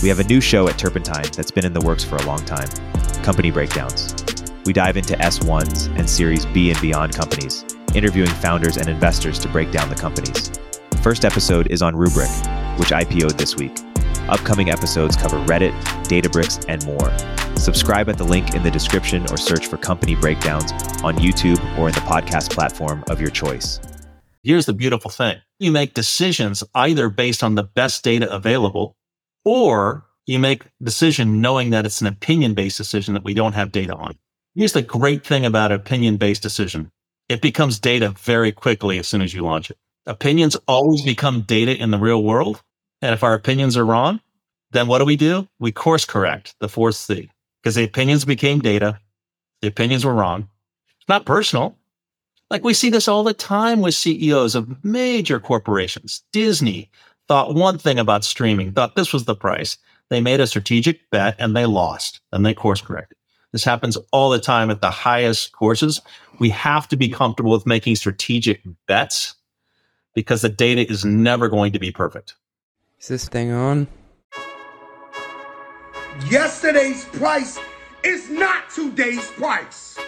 We have a new show at Turpentine that's been in the works for a long time Company Breakdowns. We dive into S1s and Series B and beyond companies, interviewing founders and investors to break down the companies. First episode is on Rubrik, which IPO'd this week. Upcoming episodes cover Reddit, Databricks, and more. Subscribe at the link in the description or search for Company Breakdowns on YouTube or in the podcast platform of your choice. Here's the beautiful thing you make decisions either based on the best data available or you make decision knowing that it's an opinion based decision that we don't have data on. Here's the great thing about opinion based decision. It becomes data very quickly as soon as you launch it. Opinions always become data in the real world. And if our opinions are wrong, then what do we do? We course correct the fourth C because the opinions became data. The opinions were wrong. It's not personal. Like we see this all the time with CEOs of major corporations. Disney thought one thing about streaming, thought this was the price. They made a strategic bet and they lost and they course corrected. This happens all the time at the highest courses. We have to be comfortable with making strategic bets because the data is never going to be perfect. Is this thing on? Yesterday's price is not today's price.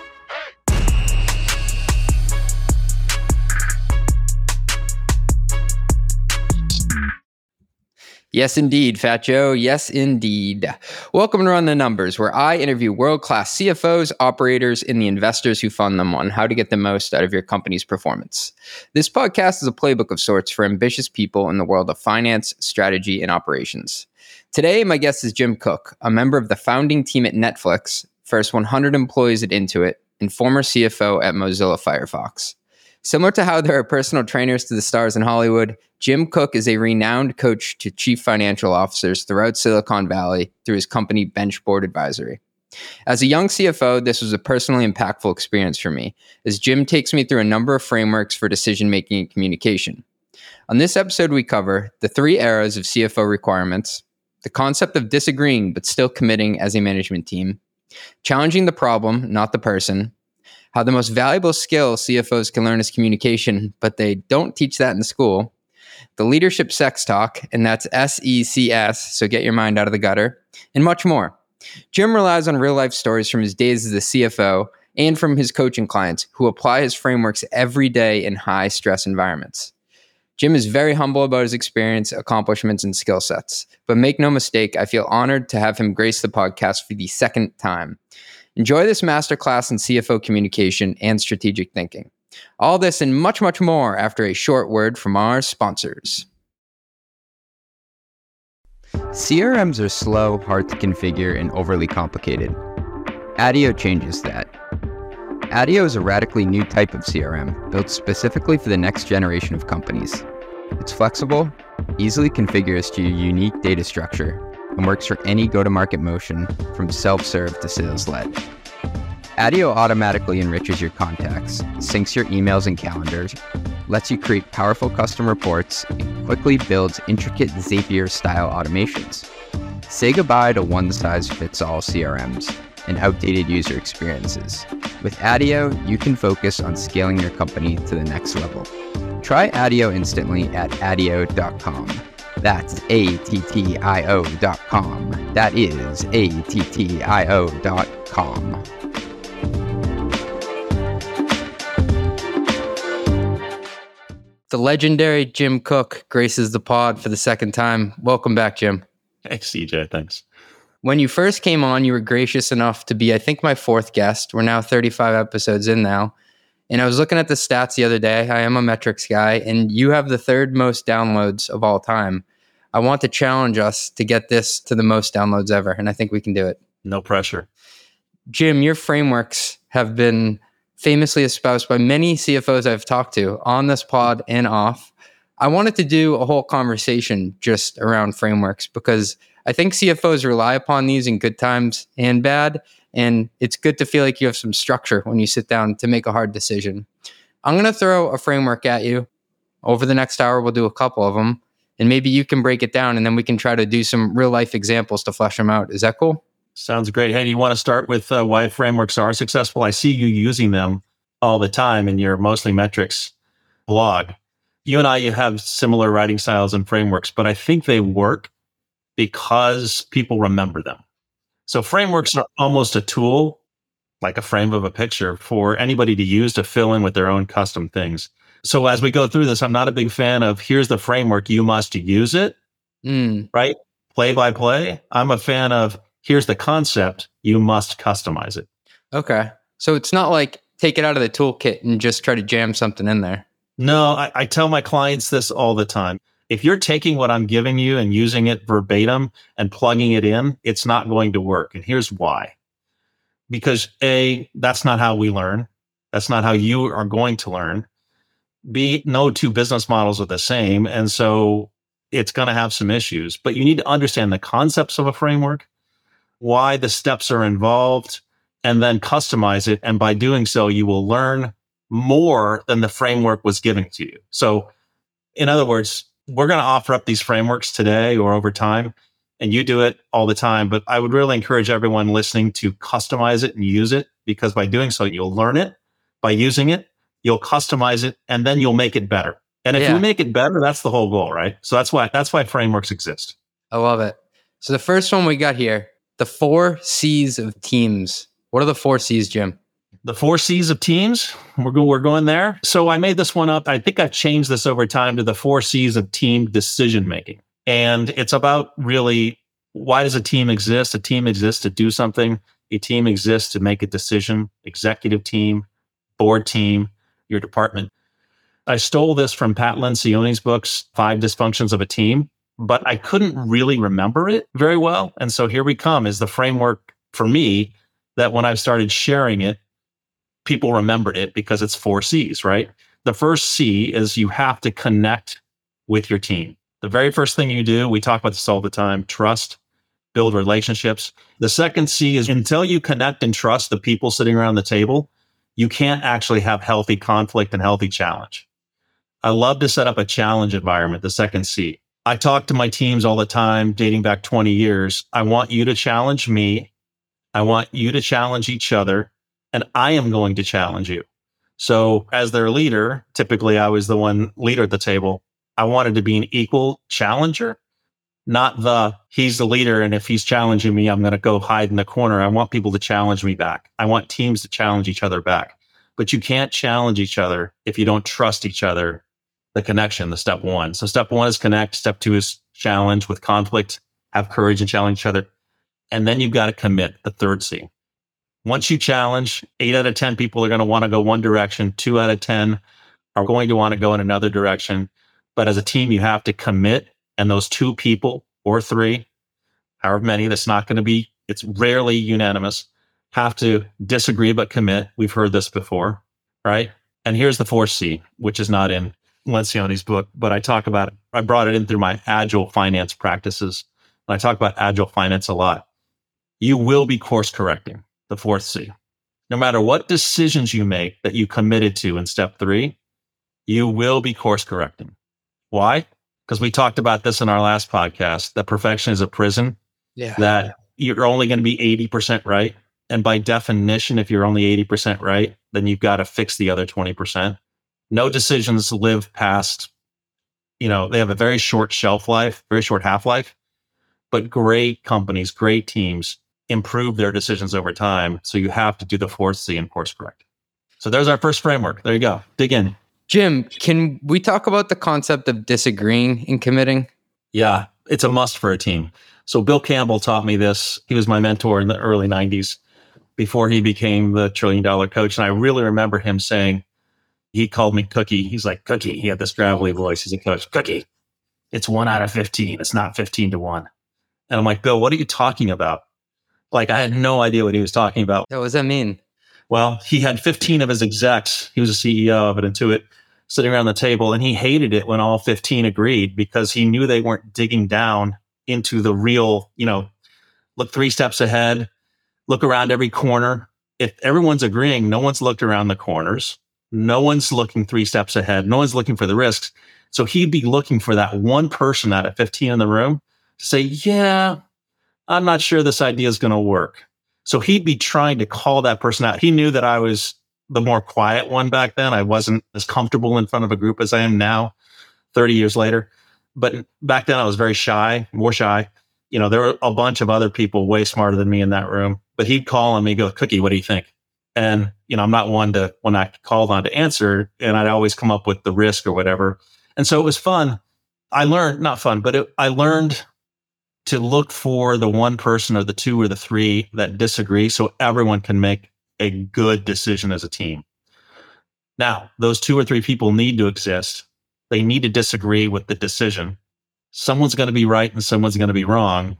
Yes, indeed, Fat Joe. Yes, indeed. Welcome to Run the Numbers, where I interview world class CFOs, operators, and the investors who fund them on how to get the most out of your company's performance. This podcast is a playbook of sorts for ambitious people in the world of finance, strategy, and operations. Today, my guest is Jim Cook, a member of the founding team at Netflix, first 100 employees at Intuit, and former CFO at Mozilla Firefox. Similar to how there are personal trainers to the stars in Hollywood, Jim Cook is a renowned coach to chief financial officers throughout Silicon Valley through his company BenchBoard Advisory. As a young CFO, this was a personally impactful experience for me, as Jim takes me through a number of frameworks for decision making and communication. On this episode, we cover the three eras of CFO requirements, the concept of disagreeing but still committing as a management team, challenging the problem, not the person, how the most valuable skill CFOs can learn is communication, but they don't teach that in school. The leadership sex talk, and that's S E C S, so get your mind out of the gutter, and much more. Jim relies on real life stories from his days as a CFO and from his coaching clients who apply his frameworks every day in high stress environments. Jim is very humble about his experience, accomplishments, and skill sets. But make no mistake, I feel honored to have him grace the podcast for the second time. Enjoy this masterclass in CFO communication and strategic thinking. All this and much, much more after a short word from our sponsors. CRMs are slow, hard to configure, and overly complicated. Attio changes that. Attio is a radically new type of CRM built specifically for the next generation of companies. It's flexible, easily configures to your unique data structure, and works for any go to market motion from self serve to sales led. Attio automatically enriches your contacts, syncs your emails and calendars, lets you create powerful custom reports, and quickly builds intricate Zapier style automations. Say goodbye to one size fits all CRMs and outdated user experiences. With Attio, you can focus on scaling your company to the next level. Try Attio instantly at Attio.com. That's A-T-T-I-O dot com. That is A-T-T-I-O dot com. The legendary Jim Cook graces the pod for the second time. Welcome back, Jim. Thanks, CJ. Thanks. When you first came on, you were gracious enough to be, I think, my fourth guest. We're now 35 episodes in now. And I was looking at the stats the other day. I am a metrics guy, and you have the third most downloads of all time. I want to challenge us to get this to the most downloads ever, and I think we can do it. No pressure. Jim, your frameworks have been famously espoused by many CFOs I've talked to on this pod and off. I wanted to do a whole conversation just around frameworks because I think CFOs rely upon these in good times and bad. And it's good to feel like you have some structure when you sit down to make a hard decision. I'm going to throw a framework at you. Over the next hour, we'll do a couple of them and maybe you can break it down and then we can try to do some real life examples to flesh them out. Is that cool? Sounds great. Hey, do you want to start with uh, why frameworks are successful? I see you using them all the time in your mostly metrics blog. You and I you have similar writing styles and frameworks, but I think they work because people remember them. So frameworks are almost a tool, like a frame of a picture for anybody to use to fill in with their own custom things. So as we go through this, I'm not a big fan of here's the framework, you must use it, Mm, right? Play by play. I'm a fan of here's the concept, you must customize it. okay. So it's not like take it out of the toolkit and just try to jam something in there. No, I, I tell my clients this all the time. If you're taking what I'm giving you and using it verbatim and plugging it in, it's not going to work. And here's why. Because A, that's not how we learn. That's not how you are going to learn. B, no two business models are the same. And so it's going to have some issues, but you need to understand the concepts of a framework, why the steps are involved, and then customize it. And by doing so, you will learn more than the framework was giving to you. So, in other words, we're going to offer up these frameworks today or over time, and you do it all the time. But I would really encourage everyone listening to customize it and use it because by doing so, you'll learn it. By using it, you'll customize it, and then you'll make it better. And if Yeah. you make it better, that's the whole goal, right? So that's why that's why frameworks exist. I love it. So the first one we got here, the four C's of teams. What are the four C's, Jim? the four C's of teams. We're, go- we're going there. So I made this one up. I think I've changed this over time to the four C's of team decision making. And it's about really why does a team exist? A team exists to do something. A team exists to make a decision. Executive team, board team, your department. I stole this from Pat Lencioni's books, Five Dysfunctions of a Team, but I couldn't really remember it very well. And so here we come is the framework for me that when I started sharing it, people remembered it because it's four C's, right? The first C is you have to connect with your team. The very first thing you do, we talk about this all the time trust, build relationships. The second C is until you connect and trust the people sitting around the table, you can't actually have healthy conflict and healthy challenge. I love to set up a challenge environment, the second C. I talk to my teams all the time, dating back 20 years. I want you to challenge me. I want you to challenge each other and I am going to challenge you. So, as their leader, typically I was the one leader at the table. I wanted to be an equal challenger, not the he's the leader. And if he's challenging me, I'm going to go hide in the corner. I want people to challenge me back. I want teams to challenge each other back. But you can't challenge each other if you don't trust each other. The connection, the step one. So, step one is connect. Step two is challenge with conflict, have courage and challenge each other. And then you've got to commit, the third C once you challenge, eight out of 10 people are going to want to go one direction. Two out of 10 are going to want to go in another direction. But as a team, you have to commit. And those two people or three, however many, that's not going to be, it's rarely unanimous, have to disagree but commit. We've heard this before, right? And here's the fourth C, which is not in Lencioni's book, but I talk about it. I brought it in through my agile finance practices. And I talk about agile finance a lot. You will be course correcting the fourth C. No matter what decisions you make that you committed to in step three, you will be course correcting. Why? Because we talked about this in our last podcast that perfection is a prison, Yeah. that you're only going to be 80% right. And by definition, if you're only 80% right, then you've got to fix the other 20%. No decisions live past, you know, they have a very short shelf life, very short half life. But great companies, great teams improve their decisions over time. So you have to do the fourth C and course correct. So there's our first framework. There you go. Dig in. Jim, can we talk about the concept of disagreeing and committing? Yeah, it's a must for a team. So Bill Campbell taught me this. He was my mentor in the early 90s before he became the trillion dollar coach. And I really remember him saying, he called me Cookie. He's like, Cookie. He had this gravelly voice. He's a coach. Cookie. It's one out of 15. It's not 15 to one. And I'm like, Bill, what are you talking about? Like, I had no idea what he was talking about. What does that mean? Well, he had 15 of his execs. He was a CEO of it, Intuit, sitting around the table, and he hated it when all 15 agreed because he knew they weren't digging down into the real, you know, look three steps ahead, look around every corner. If everyone's agreeing, no one's looked around the corners. No one's looking three steps ahead. No one's looking for the risks. So he'd be looking for that one person out of 15 in the room to say, yeah, I'm not sure this idea is going to work. So he'd be trying to call that person out. He knew that I was the more quiet one back then. I wasn't as comfortable in front of a group as I am now, 30 years later. But back then I was very shy, more shy. you know, there were a bunch of other people way smarter than me in that room, but he'd call on me, go, Cookie, what do you think? And, you know, I'm not one to, when I called on to answer, and I'd always come up with the risk or whatever. And so it was fun. I learned, not fun, but it, I learned to look for the one person or the two or the three that disagree so everyone can make a good decision as a team. Now, those two or three people need to exist. They need to disagree with the decision. Someone's going to be right and someone's going to be wrong.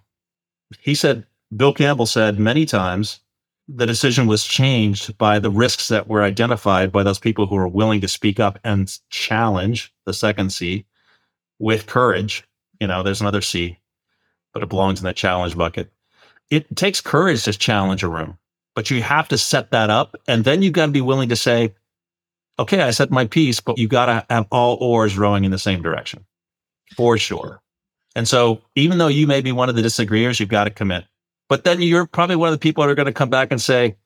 He said, Bill Campbell said many times the decision was changed by the risks that were identified by those people who were willing to speak up and challenge the second C with courage. You know, there's another C, but it belongs in that challenge bucket. It takes courage to challenge a room, but you have to set that up. And then you've got to be willing to say, okay, I said my piece, but you got to have all oars rowing in the same direction for sure. And so even though you may be one of the disagreeers, you've got to commit. But then you're probably one of the people that are going to come back and say,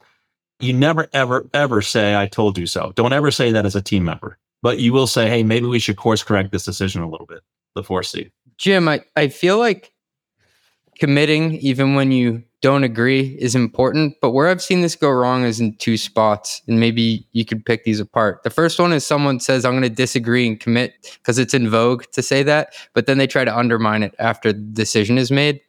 you never, ever, ever say, I told you so. Don't ever say that as a team member, but you will say, hey, maybe we should course correct this decision a little bit, the 4C. Jim, I, I feel like committing, even when you don't agree, is important. But where I've seen this go wrong is in two spots. And maybe you could pick these apart. The first one is someone says, I'm going to disagree and commit because it's in vogue to say that. But then they try to undermine it after the decision is made.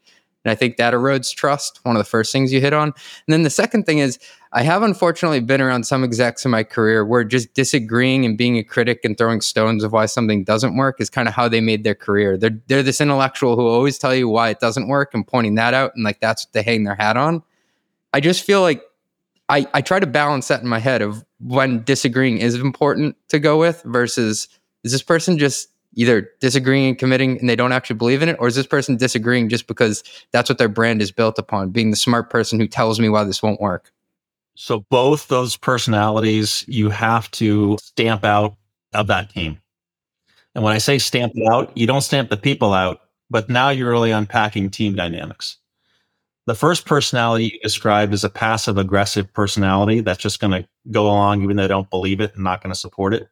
And I think that erodes trust, one of the first things you hit on. And then the second thing is, I have unfortunately been around some execs in my career where just disagreeing and being a critic and throwing stones of why something doesn't work is kind of how they made their career. They're, they're this intellectual who always tell you why it doesn't work and pointing that out. And like that's what they hang their hat on. I just feel like I, I try to balance that in my head of when disagreeing is important to go with versus is this person just either disagreeing and committing and they don't actually believe in it, or is this person disagreeing just because that's what their brand is built upon, being the smart person who tells me why this won't work? So both those personalities you have to stamp out of that team. And when I say stamp it out, you don't stamp the people out, but now you're really unpacking team dynamics. The first personality you described is a passive aggressive personality that's just going to go along even though they don't believe it and not going to support it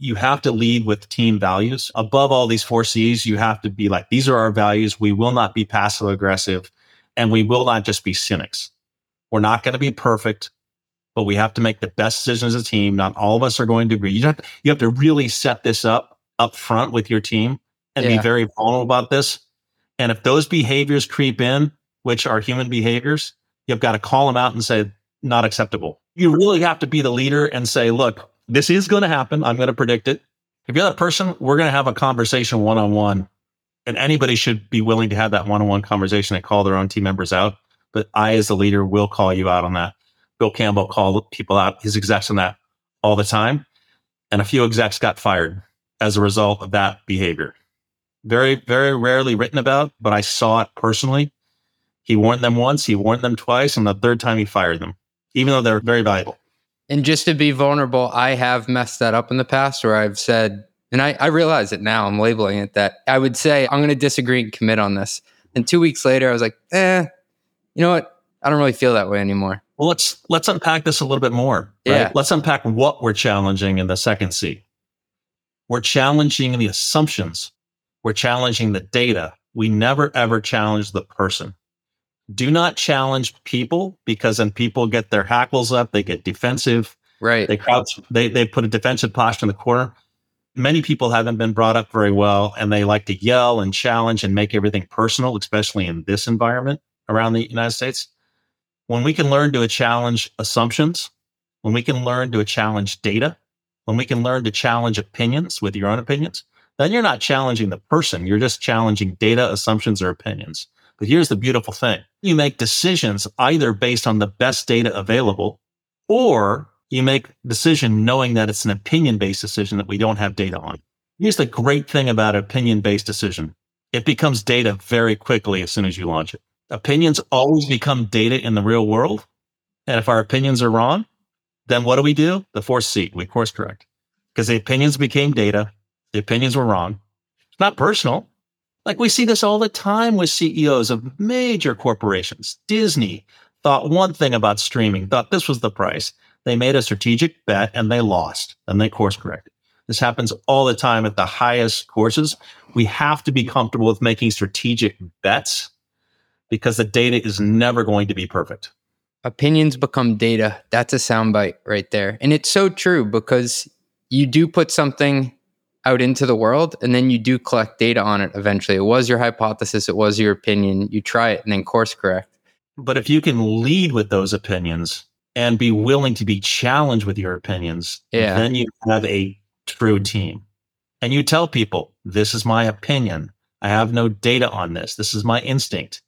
you have to lead with team values. Above all these four C's, you have to be like, these are our values. We will not be passive aggressive and we will not just be cynics. We're not going to be perfect, but we have to make the best decisions as a team. Not all of us are going to agree. You have to, you have to really set this up up front with your team and yeah. be very vulnerable about this. And if those behaviors creep in, which are human behaviors, you've got to call them out and say, not acceptable. You really have to be the leader and say, look, this is going to happen. I'm going to predict it. If you're that person, we're going to have a conversation one on one. And anybody should be willing to have that one on one conversation and call their own team members out. But I, as the leader, will call you out on that. Bill Campbell called people out, his execs on that all the time. And a few execs got fired as a result of that behavior. Very, very rarely written about, but I saw it personally. He warned them once, he warned them twice, and the third time he fired them, even though they're very valuable. And just to be vulnerable, I have messed that up in the past where I've said, and I, I realize it now, I'm labeling it that I would say, I'm going to disagree and commit on this. And two weeks later, I was like, eh, you know what? I don't really feel that way anymore. Well, let's let's unpack this a little bit more. Right? Yeah. Let's unpack what we're challenging in the second C. We're challenging the assumptions. We're challenging the data. We never ever challenge the person do not challenge people because then people get their hackles up, they get defensive. Right. They crouch, they, they put a defensive posture in the corner. Many people haven't been brought up very well and they like to yell and challenge and make everything personal, especially in this environment around the United States. When we can learn to challenge assumptions, when we can learn to challenge data, when we can learn to challenge opinions with your own opinions, then you're not challenging the person. You're just challenging data, assumptions, or opinions. But here's the beautiful thing. You make decisions either based on the best data available or you make decision knowing that it's an opinion based decision that we don't have data on. Here's the great thing about opinion based decision. It becomes data very quickly as soon as you launch it. Opinions always become data in the real world. And if our opinions are wrong, then what do we do? The fourth C, we course correct. Because the opinions became data. The opinions were wrong. It's not personal. Like we see this all the time with CEOs of major corporations. Disney thought one thing about streaming, thought this was the price. They made a strategic bet and they lost and they course corrected. This happens all the time at the highest courses. We have to be comfortable with making strategic bets because the data is never going to be perfect. Opinions become data. That's a soundbite right there. And it's so true because you do put something out into the world and then you do collect data on it eventually. It was your hypothesis, it was your opinion. You try it and then course correct. But if you can lead with those opinions and be willing to be challenged with your opinions, Yeah. then you have a true team. And you tell people, this is my opinion. I have no data on this. This is my instinct.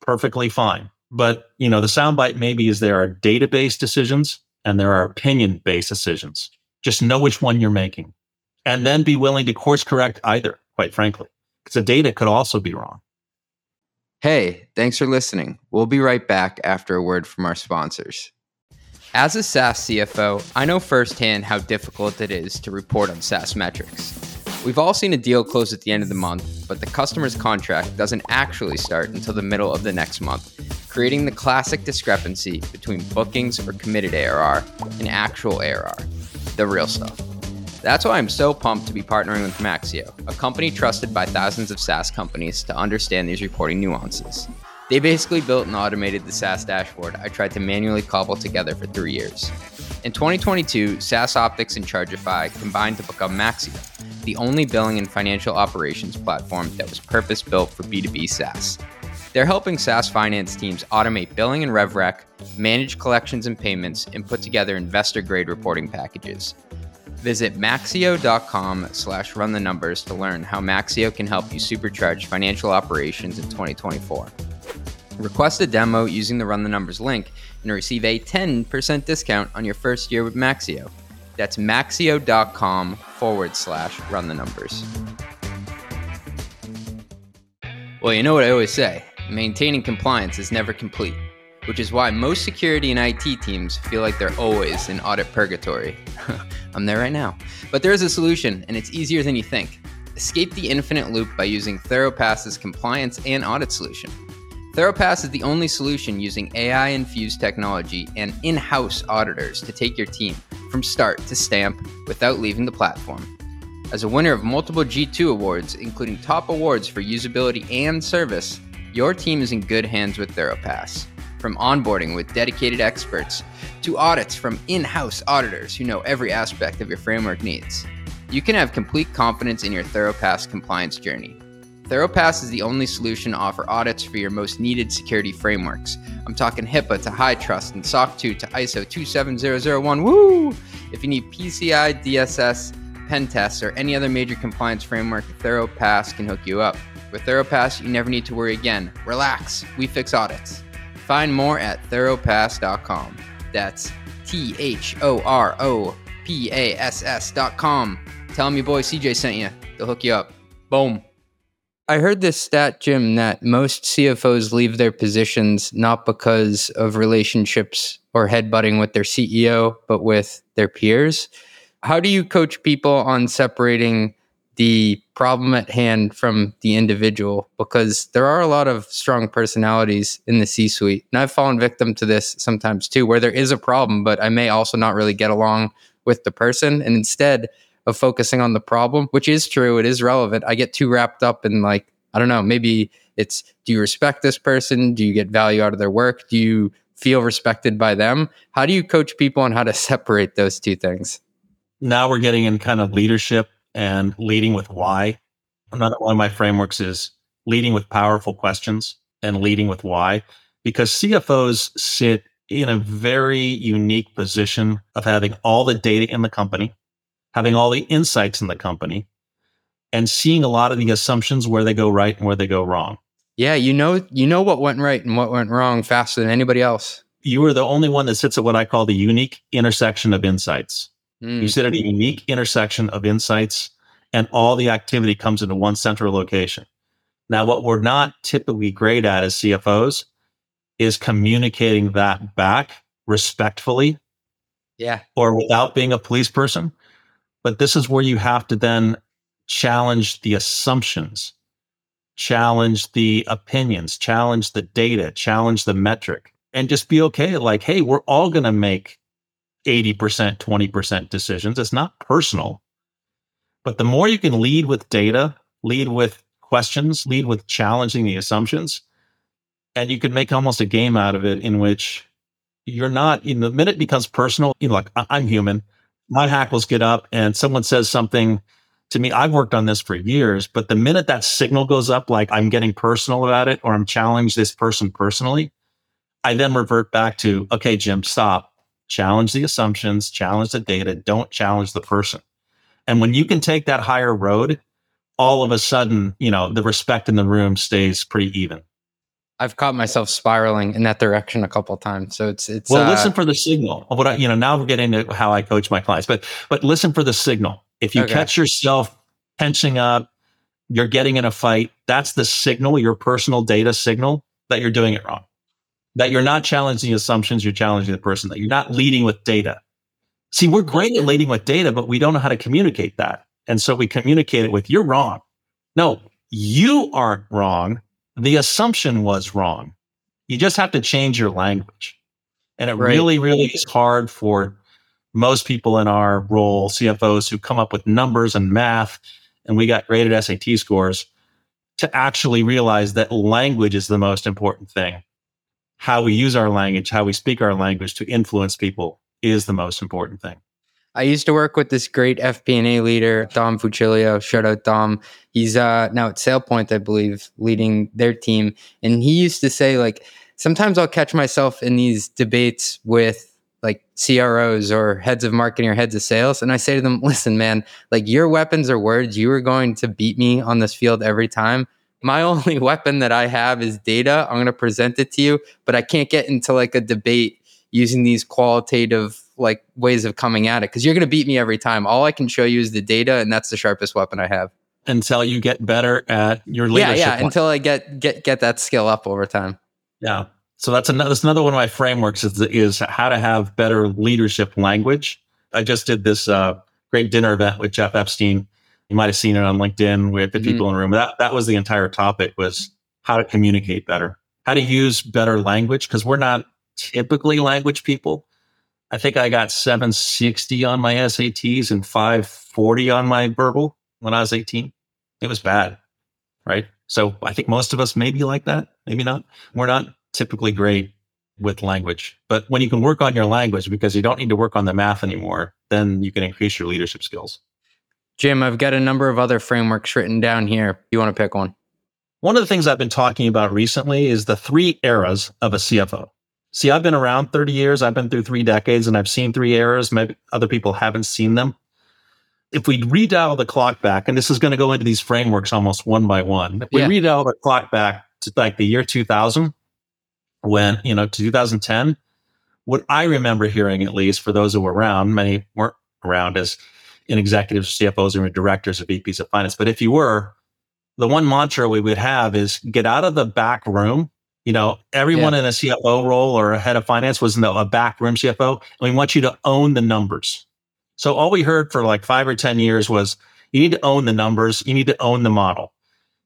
Perfectly fine. But, you know, the soundbite maybe is there are data-based decisions and there are opinion-based decisions. Just know which one you're making. And then be willing to course correct either, quite frankly. Because the data could also be wrong. Hey, thanks for listening. We'll be right back after a word from our sponsors. As a SaaS CFO, I know firsthand how difficult it is to report on SaaS metrics. We've all seen a deal close at the end of the month, but the customer's contract doesn't actually start until the middle of the next month, creating the classic discrepancy between bookings or committed ARR and actual ARR, the real stuff. That's why I'm so pumped to be partnering with Maxio, a company trusted by thousands of SaaS companies to understand these reporting nuances. They basically built and automated the SaaS dashboard I tried to manually cobble together for three years. In 2022, SaaS Optics and Chargify combined to become Maxio, the only billing and financial operations platform that was purpose built for B2B SaaS. They're helping SaaS finance teams automate billing and RevRec, manage collections and payments, and put together investor grade reporting packages. Visit maxio.com slash run the numbers to learn how Maxio can help you supercharge financial operations in 2024. Request a demo using the Run the Numbers link and receive a 10% discount on your first year with Maxio. That's maxio.com forward slash run the numbers. Well, you know what I always say maintaining compliance is never complete, which is why most security and IT teams feel like they're always in audit purgatory. I'm there right now. But there is a solution, and it's easier than you think. Escape the infinite loop by using ThoroPass's compliance and audit solution. ThoroPass is the only solution using AI infused technology and in house auditors to take your team from start to stamp without leaving the platform. As a winner of multiple G2 awards, including top awards for usability and service, your team is in good hands with ThoroPass. From onboarding with dedicated experts to audits from in house auditors who know every aspect of your framework needs, you can have complete confidence in your ThoroPass compliance journey. ThoroPass is the only solution to offer audits for your most needed security frameworks. I'm talking HIPAA to HITRUST and SOC 2 to ISO 27001. Woo! If you need PCI, DSS, pen tests, or any other major compliance framework, ThoroPass can hook you up. With ThoroPass, you never need to worry again. Relax, we fix audits. Find more at thoropass.com. That's T H O R O P A S S.com. Tell them your boy CJ sent you. They'll hook you up. Boom. I heard this stat, Jim, that most CFOs leave their positions not because of relationships or headbutting with their CEO, but with their peers. How do you coach people on separating the problem at hand from the individual? Because there are a lot of strong personalities in the C suite. And I've fallen victim to this sometimes too, where there is a problem, but I may also not really get along with the person. And instead, of focusing on the problem, which is true, it is relevant. I get too wrapped up in like, I don't know, maybe it's do you respect this person? Do you get value out of their work? Do you feel respected by them? How do you coach people on how to separate those two things? Now we're getting in kind of leadership and leading with why. Another one of my frameworks is leading with powerful questions and leading with why, because CFOs sit in a very unique position of having all the data in the company, having all the insights in the company, and seeing a lot of the assumptions where they go right and where they go wrong. Yeah, you know, you know what went right and what went wrong faster than anybody else. You are the only one that sits at what I call the unique intersection of insights. Mm. You sit at a unique intersection of insights, and all the activity comes into one central location. Now, what we're not typically great at as CFOs is communicating that back respectfully Yeah, or without being a police person. But this is where you have to then challenge the assumptions, challenge the opinions, challenge the data, challenge the metric, and just be okay. Like, hey, we're all going to make 80%, 20% decisions. It's not personal. But the more you can lead with data, lead with questions, lead with challenging the assumptions, And you can make almost a game out of it in which you're not, in the minute it becomes personal, you know, like I'm human. My hackles get up and someone says something to me. I've worked on this for years, but the minute that signal goes up, like I'm getting personal about it or I'm challenged this person personally, I then revert back to, okay, Jim, stop. Challenge the assumptions, challenge the data, don't challenge the person. And when you can take that higher road, all of a sudden, you know, the respect in the room stays pretty even. I've caught myself spiraling in that direction a couple of times. So it's it's Well, uh, listen for the signal. What I, you know, now we're getting to how I coach my clients, but but listen for the signal. If you Okay. catch yourself tensing up, you're getting in a fight. That's the signal, your personal data signal that you're doing it wrong. That you're not challenging assumptions, you're challenging the person. That you're not leading with data. See, we're great at leading with data, but we don't know how to communicate that, and so we communicate it with "you're wrong." No, you aren't wrong. The assumption was wrong. You just have to change your language. And it Right. really, really is hard for most people in our role, CFOs who come up with numbers and math, and we got graded SAT scores to actually realize that language is the most important thing. How we use our language, how we speak our language to influence people is the most important thing. I used to work with this great FP&A leader, Dom Fucilio. Shout out Dom. He's uh, now at SailPoint, I believe, leading their team. And he used to say, like, sometimes I'll catch myself in these debates with like CROs or heads of marketing or heads of sales. And I say to them, listen, man, like your weapons are words. You are going to beat me on this field every time. My only weapon that I have is data. I'm going to present it to you, but I can't get into like a debate using these qualitative like ways of coming at it because you're going to beat me every time. All I can show you is the data, and that's the sharpest weapon I have. Until you get better at your leadership. yeah, yeah. Until I get get get that skill up over time. Yeah. So that's another that's another one of my frameworks is is how to have better leadership language. I just did this uh, great dinner event with Jeff Epstein. You might have seen it on LinkedIn. We had 50 Mhm. people in the room. That that was the entire topic was how to communicate better, how to use better language because we're not typically language people. I think I got 760 on my SATs and 540 on my verbal when I was 18. It was bad, right? So I think most of us may be like that, maybe not. We're not typically great with language, but when you can work on your language because you don't need to work on the math anymore, then you can increase your leadership skills. Jim, I've got a number of other frameworks written down here. You want to pick one? One of the things I've been talking about recently is the three eras of a CFO. See, I've been around 30 years. I've been through three decades and I've seen three eras. Maybe other people haven't seen them. If we redial the clock back, and this is going to go into these frameworks almost one by one, if we Yeah. redial the clock back to like the year 2000, when, you know, to 2010, what I remember hearing, at least for those who were around, many weren't around as in executive CFOs, or directors or VPs of finance. But if you were, the one mantra we would have is get out of the back room. You know, everyone in a CFO role or a head of finance was in the, a back room CFO, and we want you to own the numbers. So all we heard for like five or 10 years was you need to own the numbers, you need to own the model.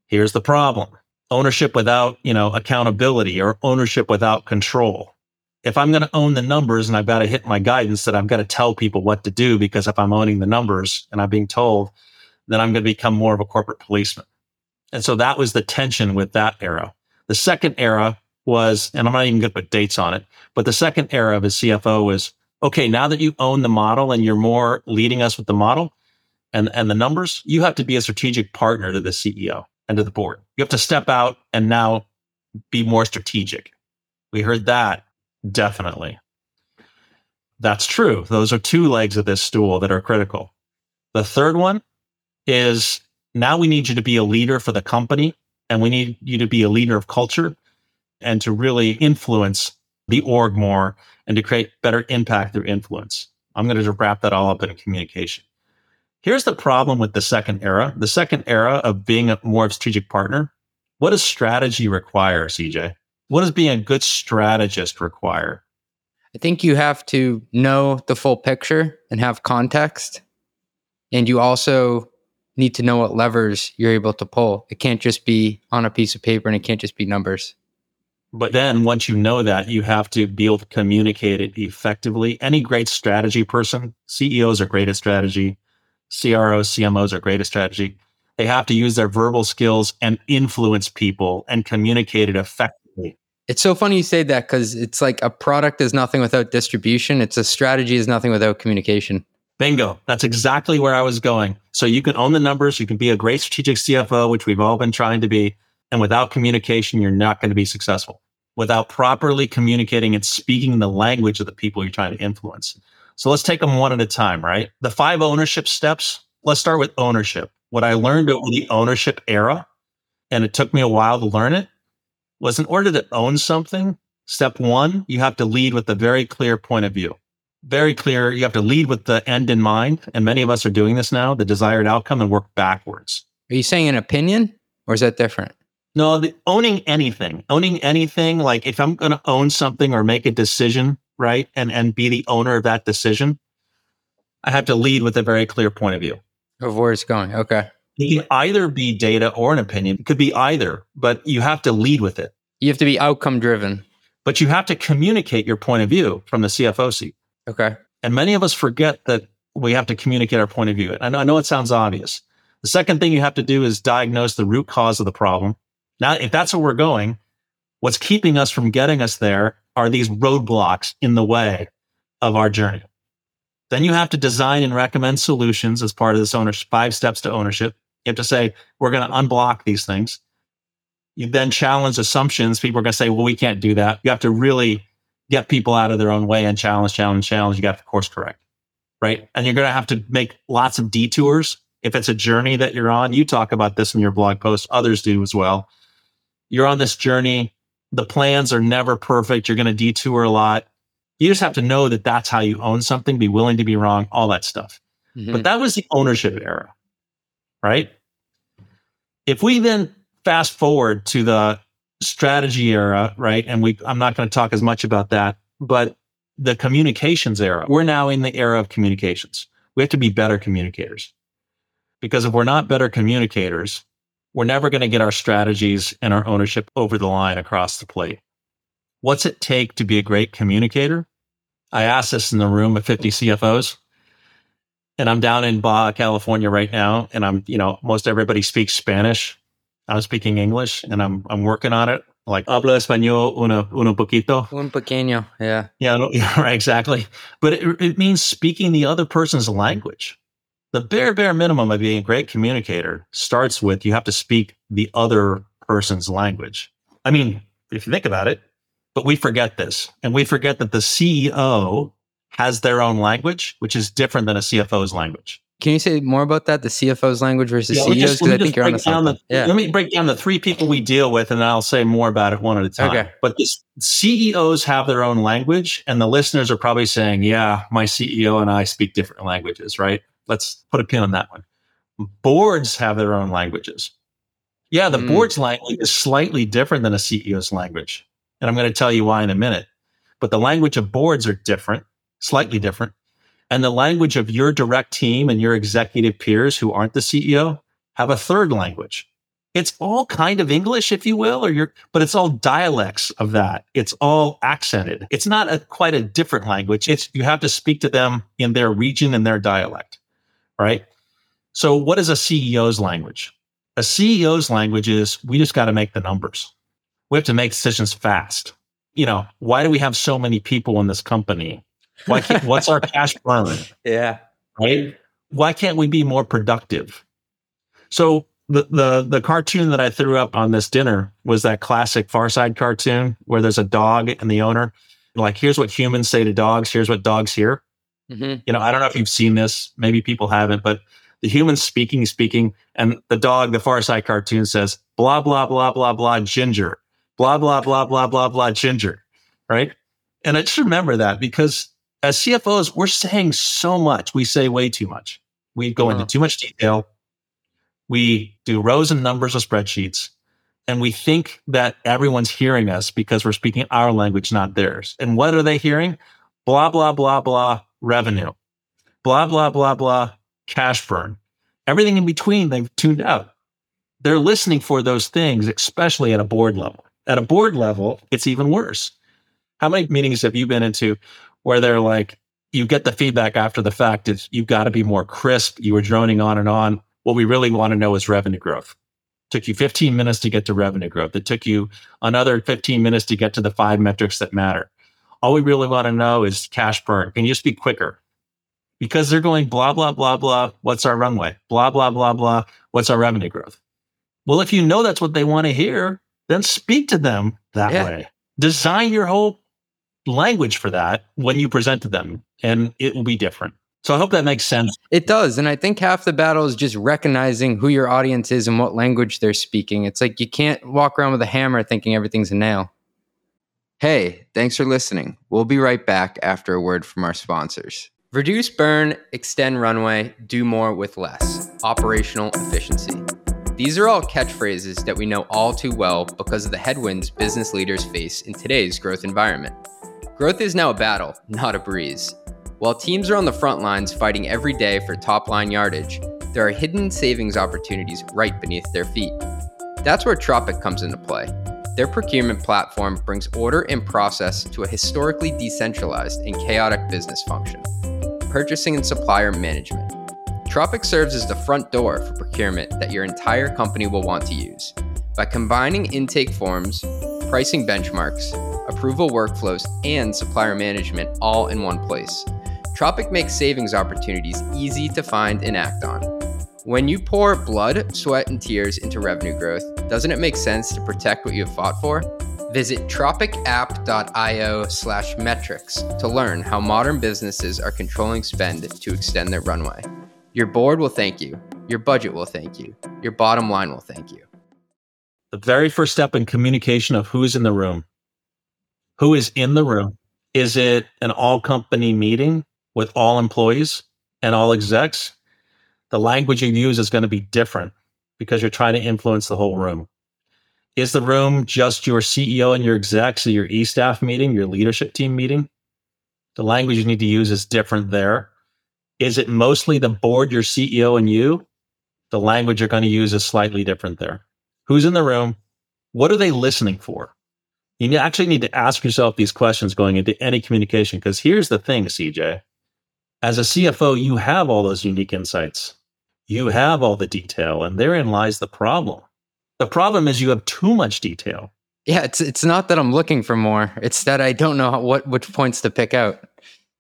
Here's the problem ownership without, you know, accountability or ownership without control. If I'm going to own the numbers and I've got to hit my guidance, that I've got to tell people what to do because if I'm owning the numbers and I'm being told, then I'm going to become more of a corporate policeman. And so that was the tension with that era. The second era was, and I'm not even going to put dates on it, but the second era of a CFO was okay, now that you own the model and you're more leading us with the model and, and the numbers, you have to be a strategic partner to the CEO and to the board. You have to step out and now be more strategic. We heard that definitely. That's true. Those are two legs of this stool that are critical. The third one is now we need you to be a leader for the company and we need you to be a leader of culture and to really influence the org more and to create better impact through influence. I'm going to wrap that all up in communication. Here's the problem with the second era. The second era of being a more strategic partner. What does strategy require, CJ? What does being a good strategist require? I think you have to know the full picture and have context. And you also need to know what levers you're able to pull. It can't just be on a piece of paper and it can't just be numbers. But then once you know that, you have to be able to communicate it effectively. Any great strategy person, CEOs are great at strategy, CROs, CMOs are great at strategy. They have to use their verbal skills and influence people and communicate it effectively. It's so funny you say that because it's like a product is nothing without distribution. It's a strategy is nothing without communication. Bingo. That's exactly where I was going. So you can own the numbers. You can be a great strategic CFO, which we've all been trying to be. And without communication, you're not going to be successful without properly communicating and speaking the language of the people you're trying to influence. So let's take them one at a time, right? The five ownership steps. Let's start with ownership. What I learned over the ownership era, and it took me a while to learn it, was in order to own something, step one, you have to lead with a very clear point of view. Very clear. You have to lead with the end in mind. And many of us are doing this now, the desired outcome, and work backwards. Are you saying an opinion or is that different? No, the, owning anything, owning anything, like if I'm going to own something or make a decision, right, and and be the owner of that decision, I have to lead with a very clear point of view of where it's going. Okay, it can either be data or an opinion. It could be either, but you have to lead with it. You have to be outcome driven, but you have to communicate your point of view from the CFO seat. Okay, and many of us forget that we have to communicate our point of view. And I know it sounds obvious. The second thing you have to do is diagnose the root cause of the problem now, if that's where we're going, what's keeping us from getting us there are these roadblocks in the way of our journey. Then you have to design and recommend solutions as part of this ownership, five steps to ownership. You have to say, we're going to unblock these things. You then challenge assumptions. People are going to say, well, we can't do that. You have to really get people out of their own way and challenge, challenge, challenge. You got to course correct. Right. And you're going to have to make lots of detours. If it's a journey that you're on, you talk about this in your blog post, others do as well you're on this journey. The plans are never perfect. You're going to detour a lot. You just have to know that that's how you own something, be willing to be wrong, all that stuff. Mm-hmm. But that was the ownership era, right? If we then fast forward to the strategy era, right? And we, I'm not going to talk as much about that, but the communications era, we're now in the era of communications. We have to be better communicators because if we're not better communicators, we're never going to get our strategies and our ownership over the line across the plate. What's it take to be a great communicator? I asked this in the room of 50 CFOs. And I'm down in Baja, California right now. And I'm, you know, most everybody speaks Spanish. I'm speaking English and I'm I'm working on it. Like hablo español uno, uno poquito. Un pequeño, yeah. Yeah, right, exactly. But it, it means speaking the other person's language the bare bare minimum of being a great communicator starts with you have to speak the other person's language. I mean, if you think about it, but we forget this and we forget that the CEO has their own language, which is different than a CFO's language. Can you say more about that? The CFO's language versus yeah, CEOs? Because I think you're on the, yeah. Let me break down the three people we deal with, and I'll say more about it one at a time. Okay. But this, CEOs have their own language, and the listeners are probably saying, "Yeah, my CEO and I speak different languages, right?" let's put a pin on that one. Boards have their own languages. Yeah, the mm. board's language is slightly different than a CEO's language. And I'm going to tell you why in a minute. But the language of boards are different, slightly mm-hmm. different. And the language of your direct team and your executive peers who aren't the CEO have a third language. It's all kind of English, if you will, or you're, but it's all dialects of that. It's all accented. It's not a quite a different language. It's, you have to speak to them in their region and their dialect right? So, what is a CEO's language? A CEO's language is we just got to make the numbers. We have to make decisions fast. You know, why do we have so many people in this company? Why can't, what's our cash burn? Yeah. Right. Why can't we be more productive? So the, the the cartoon that I threw up on this dinner was that classic Far Side cartoon where there's a dog and the owner. Like, here's what humans say to dogs. Here's what dogs hear. Mm-hmm. You know, I don't know if you've seen this. Maybe people haven't, but the human speaking, speaking, and the dog, the Far Side cartoon says, blah, blah, blah, blah, blah, ginger, blah, blah, blah, blah, blah, blah, ginger. Right. And I just remember that because as CFOs, we're saying so much. We say way too much. We go into too much detail. We do rows and numbers of spreadsheets. And we think that everyone's hearing us because we're speaking our language, not theirs. And what are they hearing? Blah, blah, blah, blah, revenue, blah, blah, blah, blah, cash burn. Everything in between, they've tuned out. They're listening for those things, especially at a board level. At a board level, it's even worse. How many meetings have you been into where they're like, you get the feedback after the fact is you've got to be more crisp. You were droning on and on. What we really want to know is revenue growth. took you 15 minutes to get to revenue growth. It took you another 15 minutes to get to the five metrics that matter. All we really want to know is cash burn. Can you just be quicker? Because they're going blah, blah, blah, blah. What's our runway? Blah, blah, blah, blah. What's our revenue growth? Well, if you know that's what they want to hear, then speak to them that Yeah. way. Design your whole language for that when you present to them, and it will be different. So I hope that makes sense. It does. And I think half the battle is just recognizing who your audience is and what language they're speaking. It's like you can't walk around with a hammer thinking everything's a nail. Hey, thanks for listening. We'll be right back after a word from our sponsors. Reduce burn, extend runway, do more with less. Operational efficiency. These are all catchphrases that we know all too well because of the headwinds business leaders face in today's growth environment. Growth is now a battle, not a breeze. While teams are on the front lines fighting every day for top line yardage, there are hidden savings opportunities right beneath their feet. That's where Tropic comes into play. Their procurement platform brings order and process to a historically decentralized and chaotic business function purchasing and supplier management. Tropic serves as the front door for procurement that your entire company will want to use. By combining intake forms, pricing benchmarks, approval workflows, and supplier management all in one place, Tropic makes savings opportunities easy to find and act on. When you pour blood, sweat, and tears into revenue growth, doesn't it make sense to protect what you have fought for? Visit tropicapp.io slash metrics to learn how modern businesses are controlling spend to extend their runway. Your board will thank you. Your budget will thank you. Your bottom line will thank you. The very first step in communication of who's in the room. Who is in the room? Is it an all company meeting with all employees and all execs? The language you use is going to be different because you're trying to influence the whole room. Is the room just your CEO and your execs, or your e staff meeting, your leadership team meeting? The language you need to use is different there. Is it mostly the board, your CEO, and you? The language you're going to use is slightly different there. Who's in the room? What are they listening for? You actually need to ask yourself these questions going into any communication because here's the thing, CJ. As a CFO, you have all those unique insights. You have all the detail, and therein lies the problem. The problem is you have too much detail. Yeah, it's it's not that I'm looking for more. It's that I don't know what which points to pick out.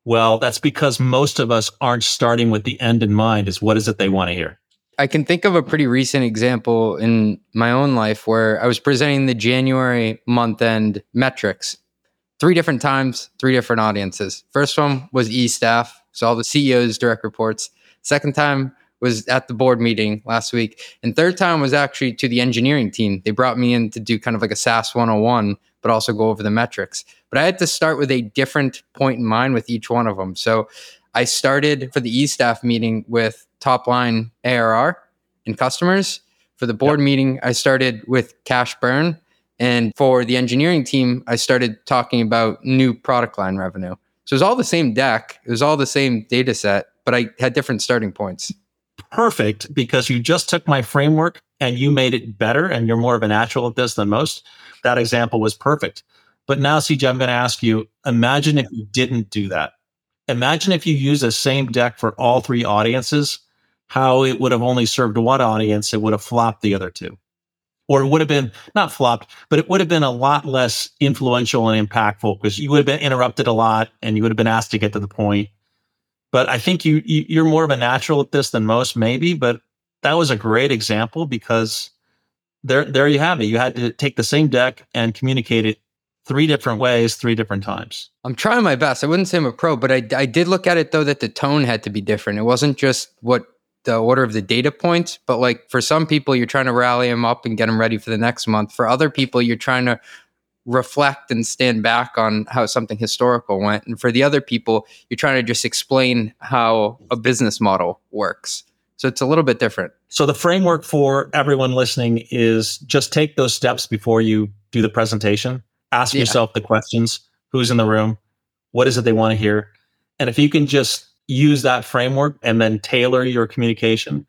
Well, that's because most of us aren't starting with the end in mind is what is it they want to hear? I can think of a pretty recent example in my own life where I was presenting the January month end metrics three different times, three different audiences. First one was e staff, so all the CEOs, direct reports. Second time was at the board meeting last week. And third time was actually to the engineering team. They brought me in to do kind of like a SaaS 101, but also go over the metrics. But I had to start with a different point in mind with each one of them. So I started for the e staff meeting with top line ARR and customers. For the board meeting, I started with cash burn. And for the engineering team, I started talking about new product line revenue. So it was all the same deck, it was all the same data set, but I had different starting points. Perfect, because you just took my framework and you made it better, and you're more of a natural at this than most. That example was perfect. But now, CJ, I'm going to ask you imagine if you didn't do that. Imagine if you use the same deck for all three audiences, how it would have only served one audience, it would have flopped the other two. Or it would have been not flopped, but it would have been a lot less influential and impactful because you would have been interrupted a lot and you would have been asked to get to the point. But I think you, you you're more of a natural at this than most, maybe. But that was a great example because there there you have it. You had to take the same deck and communicate it three different ways, three different times. I'm trying my best. I wouldn't say I'm a pro, but I, I did look at it though that the tone had to be different. It wasn't just what the order of the data points, but like for some people, you're trying to rally them up and get them ready for the next month. For other people, you're trying to reflect and stand back on how something historical went. And for the other people, you're trying to just explain how a business model works. So it's a little bit different. So the framework for everyone listening is just take those steps before you do the presentation. Ask Yeah. yourself the questions: Who's in the room? What is it they want to hear? And if you can just use that framework and then tailor your communication,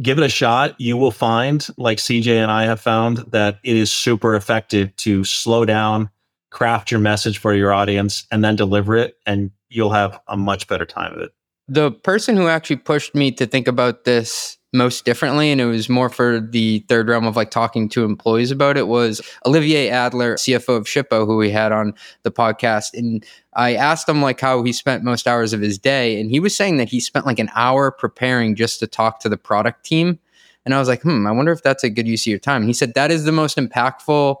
give it a shot. You will find, like CJ and I have found, that it is super effective to slow down, craft your message for your audience, and then deliver it, and you'll have a much better time of it. the person who actually pushed me to think about this most differently, and it was more for the third realm of like talking to employees about it, was Olivier Adler, CFO of Shippo, who we had on the podcast. And I asked him like how he spent most hours of his day, and he was saying that he spent like an hour preparing just to talk to the product team. And I was like, hmm, I wonder if that's a good use of your time. He said that is the most impactful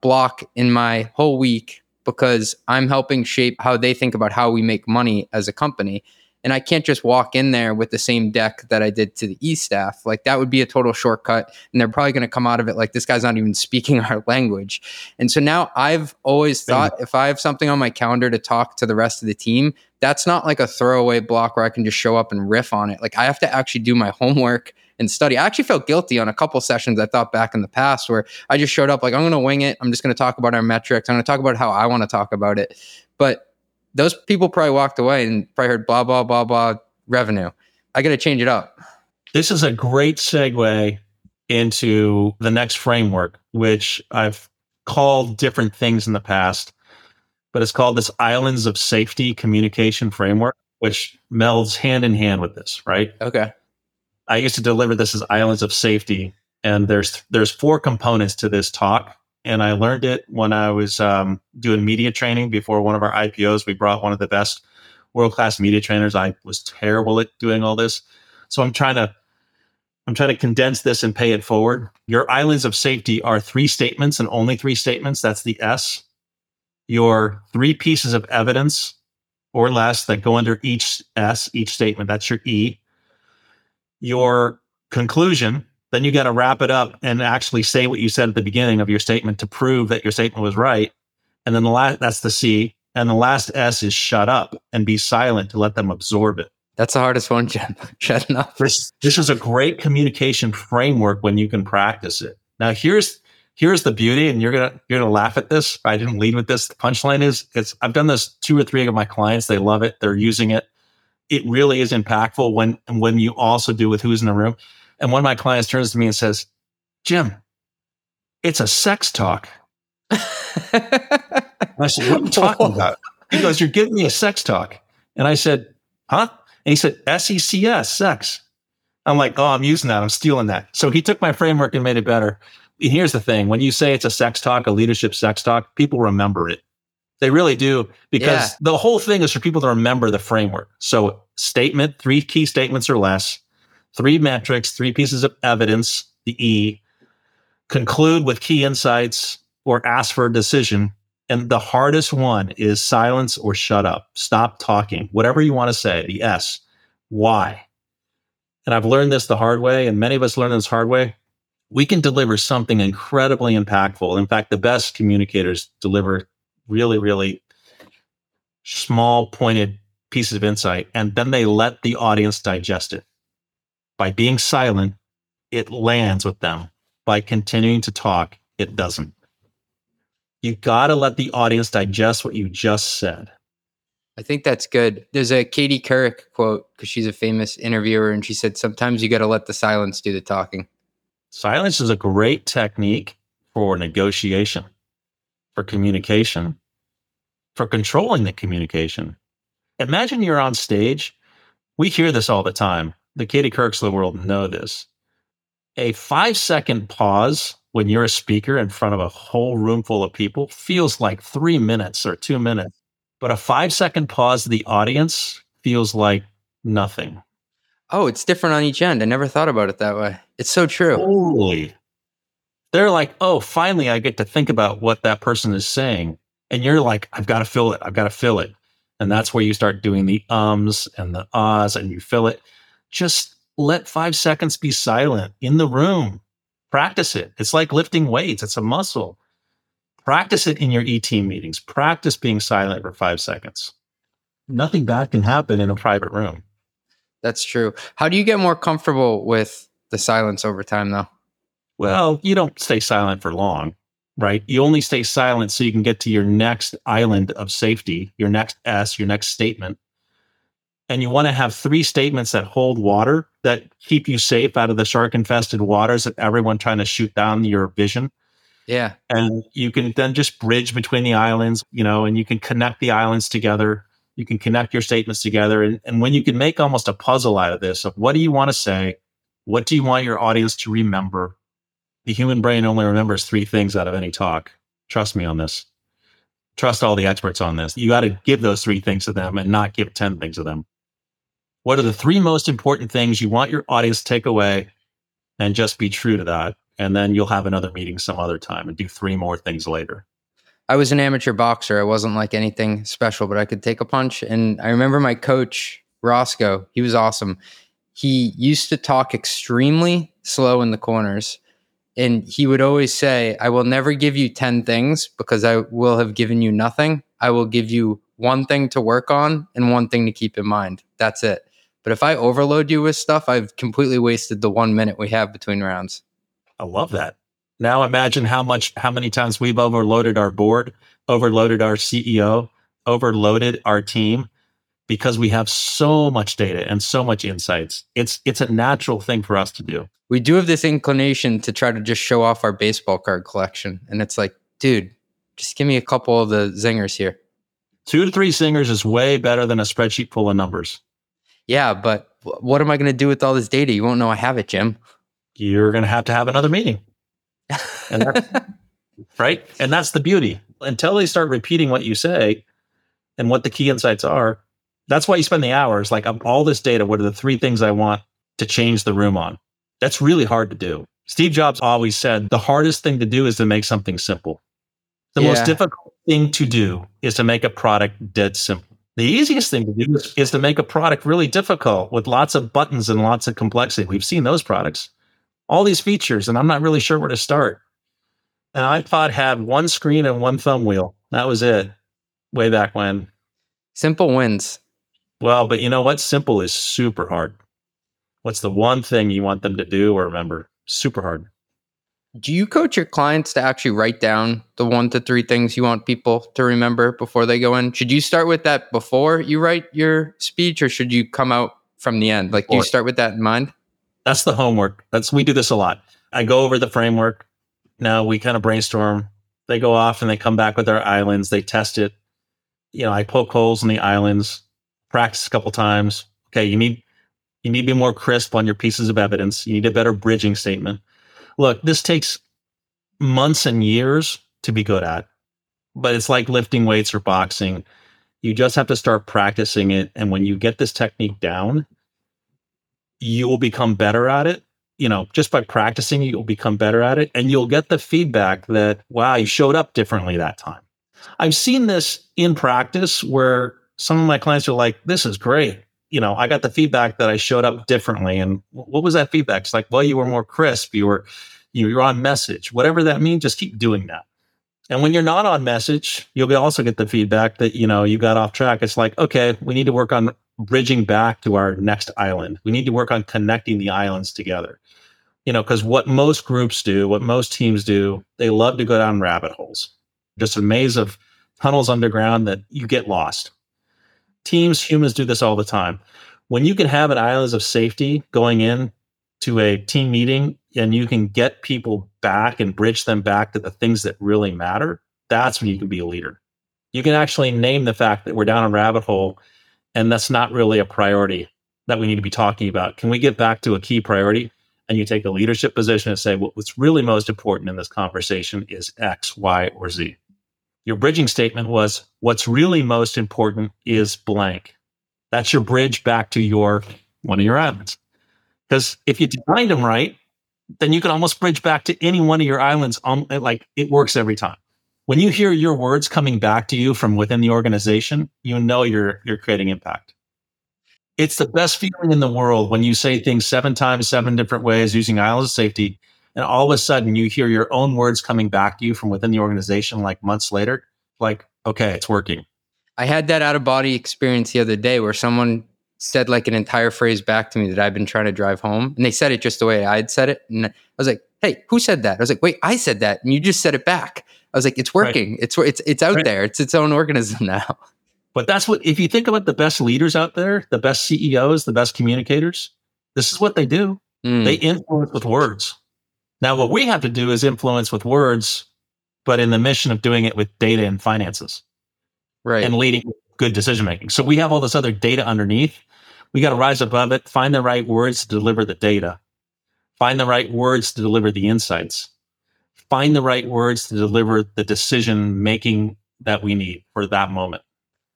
block in my whole week because I'm helping shape how they think about how we make money as a company. And I can't just walk in there with the same deck that I did to the E staff. Like that would be a total shortcut. And they're probably going to come out of it like this guy's not even speaking our language. And so now I've always thought if I have something on my calendar to talk to the rest of the team, that's not like a throwaway block where I can just show up and riff on it. Like I have to actually do my homework and study. I actually felt guilty on a couple sessions I thought back in the past where I just showed up like I'm going to wing it. I'm just going to talk about our metrics. I'm going to talk about how I want to talk about it. But those people probably walked away and probably heard blah blah blah blah revenue. I got to change it up. This is a great segue into the next framework, which I've called different things in the past, but it's called this Islands of Safety Communication Framework, which melds hand in hand with this, right? Okay. I used to deliver this as Islands of Safety, and there's there's four components to this talk and I learned it when I was um, doing media training before one of our IPOs. We brought one of the best world class media trainers. I was terrible at doing all this, so I'm trying to I'm trying to condense this and pay it forward. Your islands of safety are three statements and only three statements. That's the S. Your three pieces of evidence or less that go under each S, each statement. That's your E. Your conclusion, then you got to wrap it up and actually say what you said at the beginning of your statement to prove that your statement was right. And then the last, that's the C. And the last S is shut up and be silent to let them absorb it. That's the hardest one, Jim. Shutting up. This, this is a great communication framework when you can practice it. Now here's here's the beauty, and you're gonna you're gonna laugh at this. I didn't lead with this. The punchline is because I've done this two or three of my clients. They love it. They're using it. It really is impactful when when you also do with who's in the room. And one of my clients turns to me and says, Jim, it's a sex talk. I said, What are you talking about? He goes, You're giving me a sex talk. And I said, Huh? And he said, SECS, sex. I'm like, Oh, I'm using that. I'm stealing that. So he took my framework and made it better. And here's the thing when you say it's a sex talk, a leadership sex talk, people remember it. They really do because yeah. the whole thing is for people to remember the framework. So, statement, three key statements or less, three metrics, three pieces of evidence, the E, conclude with key insights or ask for a decision. And the hardest one is silence or shut up. Stop talking. Whatever you want to say, the S. Why? And I've learned this the hard way, and many of us learn this hard way. We can deliver something incredibly impactful. In fact, the best communicators deliver really, really small, pointed pieces of insight, and then they let the audience digest it by being silent, it lands with them. By continuing to talk, it doesn't. You got to let the audience digest what you just said. I think that's good. There's a Katie Couric quote because she's a famous interviewer, and she said, Sometimes you got to let the silence do the talking. Silence is a great technique for negotiation, for communication, for controlling the communication. Imagine you're on stage. We hear this all the time the Katie Courics of the world know this. A five second pause when you're a speaker in front of a whole room full of people feels like three minutes or two minutes. But a five second pause to the audience feels like nothing. Oh, it's different on each end. I never thought about it that way. It's so true. Totally. They're like, oh, finally, I get to think about what that person is saying. And you're like, I've got to fill it. I've got to fill it. And that's where you start doing the ums and the ahs and you fill it just let five seconds be silent in the room. Practice it. It's like lifting weights, it's a muscle. Practice it in your E team meetings. Practice being silent for five seconds. Nothing bad can happen in a private room. That's true. How do you get more comfortable with the silence over time, though? Well, you don't stay silent for long, right? You only stay silent so you can get to your next island of safety, your next S, your next statement and you want to have three statements that hold water that keep you safe out of the shark infested waters of everyone trying to shoot down your vision. Yeah. And you can then just bridge between the islands, you know, and you can connect the islands together. You can connect your statements together. And, and when you can make almost a puzzle out of this of what do you want to say? What do you want your audience to remember? The human brain only remembers three things out of any talk. Trust me on this. Trust all the experts on this. You got to give those three things to them and not give 10 things to them. What are the three most important things you want your audience to take away and just be true to that? And then you'll have another meeting some other time and do three more things later. I was an amateur boxer. I wasn't like anything special, but I could take a punch. And I remember my coach, Roscoe, he was awesome. He used to talk extremely slow in the corners. And he would always say, I will never give you 10 things because I will have given you nothing. I will give you one thing to work on and one thing to keep in mind. That's it. But if I overload you with stuff, I've completely wasted the one minute we have between rounds. I love that. Now imagine how much, how many times we've overloaded our board, overloaded our CEO, overloaded our team because we have so much data and so much insights. It's it's a natural thing for us to do. We do have this inclination to try to just show off our baseball card collection. And it's like, dude, just give me a couple of the zingers here. Two to three zingers is way better than a spreadsheet full of numbers. Yeah, but what am I going to do with all this data? You won't know I have it, Jim. You're going to have to have another meeting. And that's, right? And that's the beauty. Until they start repeating what you say and what the key insights are, that's why you spend the hours. Like, of all this data, what are the three things I want to change the room on? That's really hard to do. Steve Jobs always said the hardest thing to do is to make something simple. The Yeah. most difficult thing to do is to make a product dead simple. The easiest thing to do is, is to make a product really difficult with lots of buttons and lots of complexity. We've seen those products, all these features, and I'm not really sure where to start. An iPod had one screen and one thumb wheel. That was it way back when. Simple wins. Well, but you know what? Simple is super hard. What's the one thing you want them to do or remember? Super hard. Do you coach your clients to actually write down the one to three things you want people to remember before they go in? Should you start with that before you write your speech or should you come out from the end? Like, do you start with that in mind? That's the homework. That's we do this a lot. I go over the framework. Now we kind of brainstorm. They go off and they come back with their islands. They test it. You know, I poke holes in the islands, practice a couple times. Okay, you need you need to be more crisp on your pieces of evidence. You need a better bridging statement. Look, this takes months and years to be good at, but it's like lifting weights or boxing. You just have to start practicing it. And when you get this technique down, you will become better at it. You know, just by practicing, you'll become better at it. And you'll get the feedback that, wow, you showed up differently that time. I've seen this in practice where some of my clients are like, this is great. You know, I got the feedback that I showed up differently. And what was that feedback? It's like, well, you were mm-hmm. more crisp. You were, you were on message. Whatever that means, just keep doing that. And when you're not on message, you'll be also get the feedback that, you know, you got off track. It's like, okay, we need to work on bridging back to our next island. We need to work on connecting the islands together. You know, because what most groups do, what most teams do, they love to go down rabbit holes, just a maze of tunnels underground that you get lost. Teams, humans do this all the time. When you can have an islands of safety going in to a team meeting and you can get people back and bridge them back to the things that really matter, that's when you can be a leader. You can actually name the fact that we're down a rabbit hole and that's not really a priority that we need to be talking about. Can we get back to a key priority? And you take a leadership position and say, well, what's really most important in this conversation is X, Y, or Z. Your bridging statement was, what's really most important is blank. That's your bridge back to your one of your islands. Because if you designed them right, then you can almost bridge back to any one of your islands. Um, like it works every time. When you hear your words coming back to you from within the organization, you know you're you're creating impact. It's the best feeling in the world when you say things seven times, seven different ways using islands of safety, and all of a sudden you hear your own words coming back to you from within the organization like months later. Like, okay, it's working. I had that out of body experience the other day where someone said like an entire phrase back to me that I've been trying to drive home. And they said it just the way I'd said it. And I was like, hey, who said that? I was like, wait, I said that. And you just said it back. I was like, it's Right. working. It's it's it's out Right. there. It's its own organism now. But that's what, if you think about the best leaders out there, the best CEOs, the best communicators, this is what they do. Mm. They influence with words. Now, what we have to do is influence with words, but in the mission of doing it with data and finances right. and leading good decision making. So we have all this other data underneath. We got to rise above it, find the right words to deliver the data. find the right words to deliver the insights, find the right words to deliver the decision making that we need for that moment.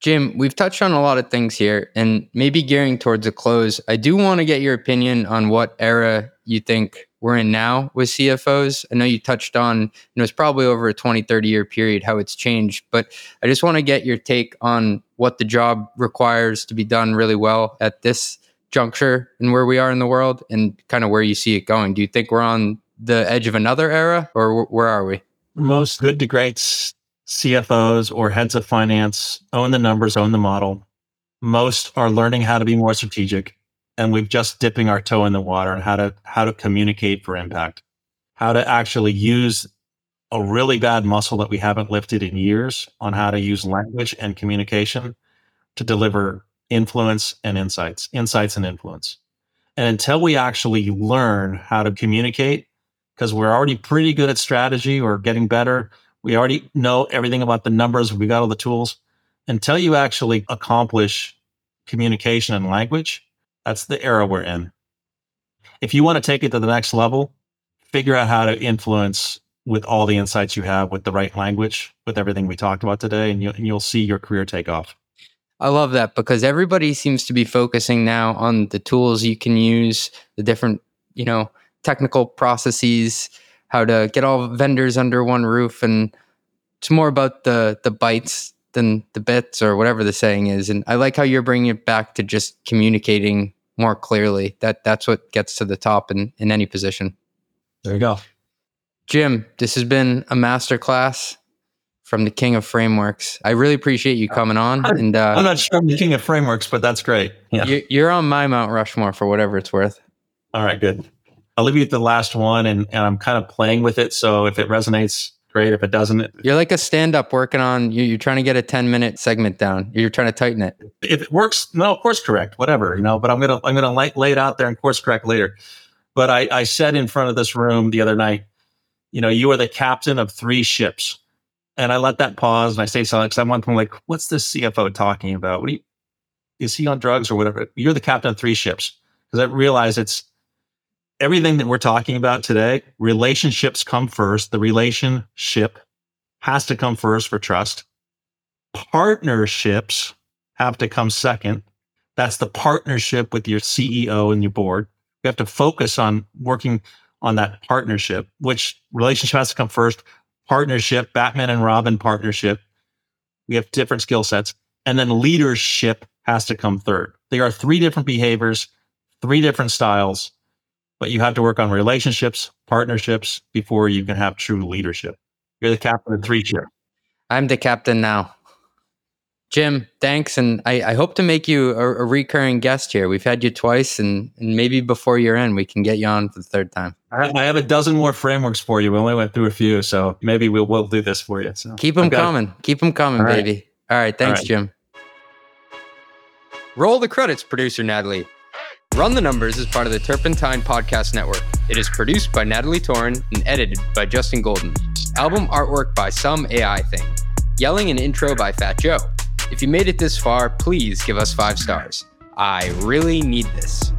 Jim, we've touched on a lot of things here and maybe gearing towards a close. I do want to get your opinion on what era you think we're in now with CFOs. I know you touched on, you know, it's probably over a 20, 30 year period how it's changed, but I just want to get your take on what the job requires to be done really well at this juncture and where we are in the world and kind of where you see it going. Do you think we're on the edge of another era or where are we? Most good to great CFOs or heads of finance own the numbers, own the model. Most are learning how to be more strategic and we've just dipping our toe in the water on how to how to communicate for impact, how to actually use a really bad muscle that we haven't lifted in years on how to use language and communication to deliver influence and insights, insights and influence. And until we actually learn how to communicate, because we're already pretty good at strategy or getting better, we already know everything about the numbers, we got all the tools. Until you actually accomplish communication and language, that's the era we're in. If you want to take it to the next level, figure out how to influence with all the insights you have with the right language, with everything we talked about today, and, you, and you'll see your career take off. I love that because everybody seems to be focusing now on the tools you can use, the different, you know, technical processes, how to get all vendors under one roof and it's more about the the bytes than the bits or whatever the saying is. And I like how you're bringing it back to just communicating more clearly. That that's what gets to the top in in any position. There you go. Jim, this has been a master class from the king of frameworks. I really appreciate you coming on. And uh, I'm not sure I'm the king of frameworks, but that's great. Yeah. You're on my Mount Rushmore for whatever it's worth. All right, good. I'll leave you at the last one, and, and I'm kind of playing with it. So if it resonates, great. If it doesn't, you're like a stand up working on, you, are trying to get a 10 minute segment down. You're trying to tighten it. If it works, no, of course correct, whatever, you know, but I'm going to, I'm going to lay, lay it out there and course correct later. But I, I said in front of this room the other night, you know, you are the captain of three ships. And I let that pause and I say something because I'm one like, what's this CFO talking about? What do you, is he on drugs or whatever? You're the captain of three ships. Because I realize it's everything that we're talking about today, relationships come first. The relationship has to come first for trust. Partnerships have to come second. That's the partnership with your CEO and your board. You have to focus on working on that partnership, which relationship has to come first. Partnership, Batman and Robin partnership. We have different skill sets. And then leadership has to come third. There are three different behaviors, three different styles but you have to work on relationships, partnerships before you can have true leadership. You're the captain of three ship. I'm the captain now. Jim, thanks. And I, I hope to make you a, a, recurring guest here. We've had you twice, and, and maybe before year end, we can get you on for the third time. I, I have a dozen more frameworks for you. We only went through a few, so maybe we'll, we'll do this for you. So Keep them coming. Keep them coming, All right. baby. All right. Thanks, All right. Jim. Roll the credits, producer Natalie. Run the Numbers is part of the Turpentine Podcast Network. It is produced by Natalie Torin and edited by Justin Golden. Album artwork by Some AI Thing. Yelling and intro by Fat Joe. If you made it this far, please give us five stars. I really need this.